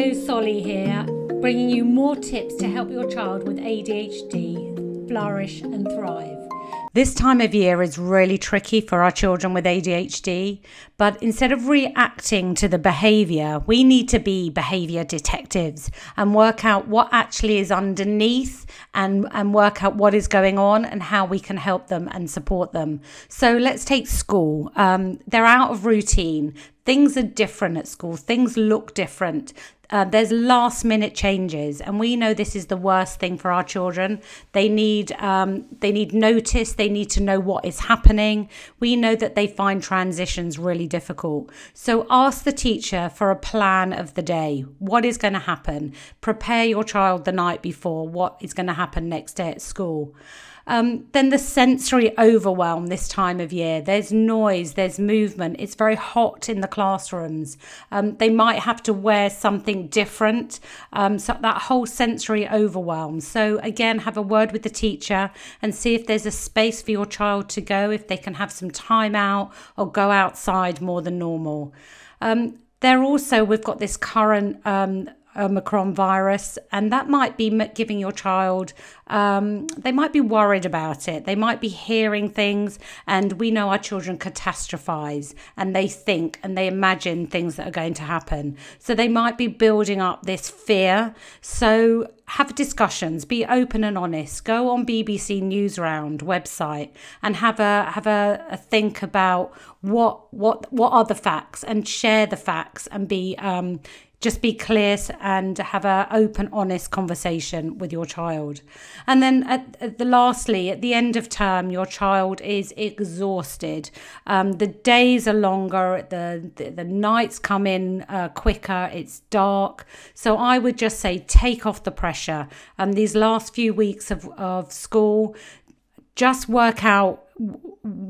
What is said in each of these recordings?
Hello, Solly here, bringing you more tips to help your child with ADHD flourish and thrive. This time of year is really tricky for our children with ADHD, but instead of reacting to the behavior, we need to be behavior detectives and work out what actually is underneath and, and work out what is going on and how we can help them and support them. So let's take school. Um, they're out of routine. Things are different at school, things look different. Uh, there's last minute changes, and we know this is the worst thing for our children. They need um, they need notice. They need to know what is happening. We know that they find transitions really difficult. So ask the teacher for a plan of the day. What is going to happen? Prepare your child the night before. What is going to happen next day at school? Um, then the sensory overwhelm this time of year. There's noise, there's movement. It's very hot in the classrooms. Um, they might have to wear something different. Um, so that whole sensory overwhelm. So again, have a word with the teacher and see if there's a space for your child to go, if they can have some time out or go outside more than normal. Um, there also, we've got this current um, Omicron virus, and that might be giving your child, um, they might be worried about it. They might be hearing things, and we know our children catastrophize and they think and they imagine things that are going to happen. So they might be building up this fear. So have discussions, be open and honest. Go on BBC Newsround website and have a have a, a think about what what what are the facts and share the facts and be um, just be clear and have an open honest conversation with your child. And then at, at, the lastly at the end of term your child is exhausted. Um, the days are longer the, the, the nights come in uh, quicker it's dark. So i would just say take off the pressure. Um, these last few weeks of, of school just work out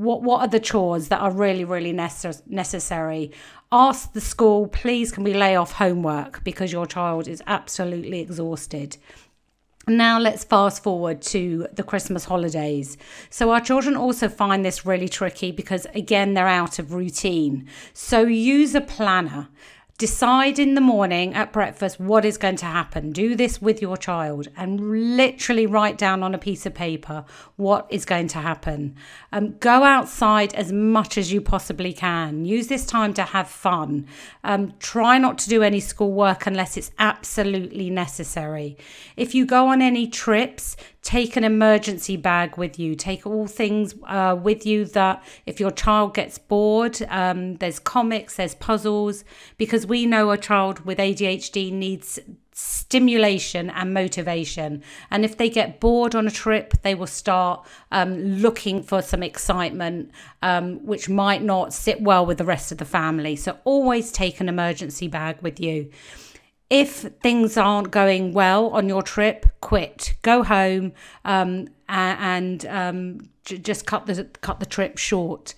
what what are the chores that are really really necess- necessary ask the school please can we lay off homework because your child is absolutely exhausted now let's fast forward to the Christmas holidays. So our children also find this really tricky because again they're out of routine. So use a planner. Decide in the morning at breakfast what is going to happen. Do this with your child and literally write down on a piece of paper what is going to happen. Um, go outside as much as you possibly can. Use this time to have fun. Um, try not to do any schoolwork unless it's absolutely necessary. If you go on any trips, take an emergency bag with you. Take all things uh, with you that if your child gets bored, um, there's comics, there's puzzles, because we know a child with ADHD needs stimulation and motivation. And if they get bored on a trip, they will start um, looking for some excitement, um, which might not sit well with the rest of the family. So always take an emergency bag with you. If things aren't going well on your trip, quit. Go home um, and, um, j- just cut the cut the trip short.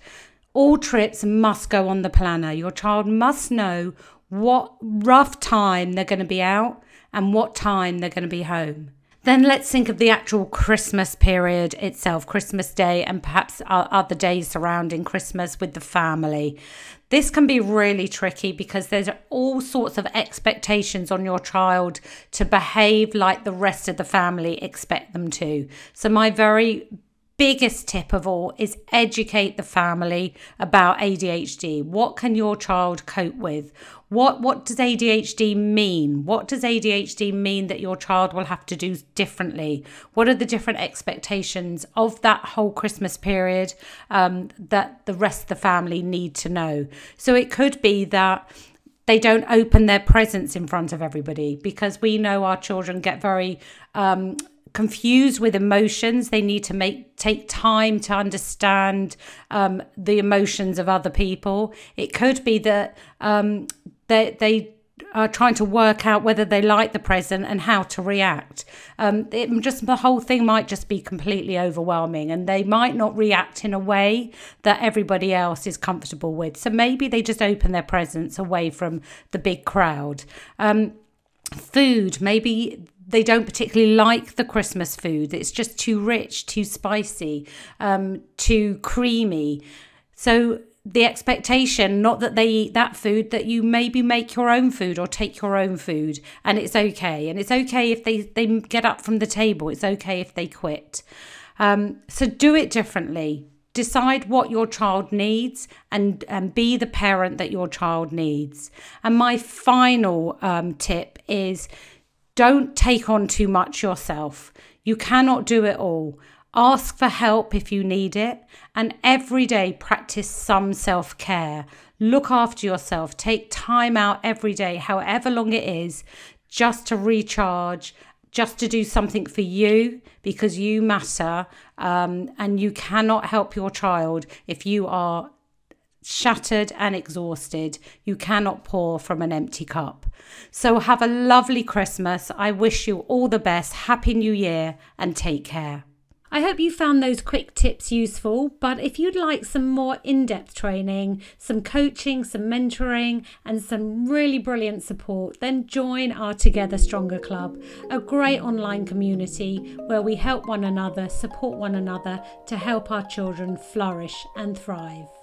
All trips must go on the planner. Your child must know what rough time they're going to be out and what time they're going to be home. Then let's think of the actual Christmas period itself, Christmas Day, and perhaps other days surrounding Christmas with the family. This can be really tricky because there's all sorts of expectations on your child to behave like the rest of the family expect them to. So, my very biggest tip of all is educate the family about ADHD. What can your child cope with? What what does ADHD mean? What does ADHD mean that your child will have to do differently? What are the different expectations of that whole Christmas period um, that the rest of the family need to know? So it could be that they don't open their presents in front of everybody because we know our children get very um, confused with emotions. They need to make take time to understand um, the emotions of other people. It could be that um, they they are trying to work out whether they like the present and how to react. Um, it just the whole thing might just be completely overwhelming, and they might not react in a way that everybody else is comfortable with. So maybe they just open their presents away from the big crowd. Um, food, maybe they don't particularly like the Christmas food. It's just too rich, too spicy, um, too creamy. So the expectation not that they eat that food that you maybe make your own food or take your own food and it's okay. And it's okay if they they get up from the table. It's okay if they quit. Um, so do it differently. Decide what your child needs and, and be the parent that your child needs. And my final um, tip is don't take on too much yourself you cannot do it all Ask for help if you need it, and every day practice some self care. Look after yourself. Take time out every day, however long it is, just to recharge, just to do something for you because you matter. Um, and you cannot help your child if you are shattered and exhausted. You cannot pour from an empty cup. So, have a lovely Christmas. I wish you all the best. Happy New Year and take care. I hope you found those quick tips useful. But if you'd like some more in depth training, some coaching, some mentoring, and some really brilliant support, then join our Together Stronger Club, a great online community where we help one another, support one another to help our children flourish and thrive.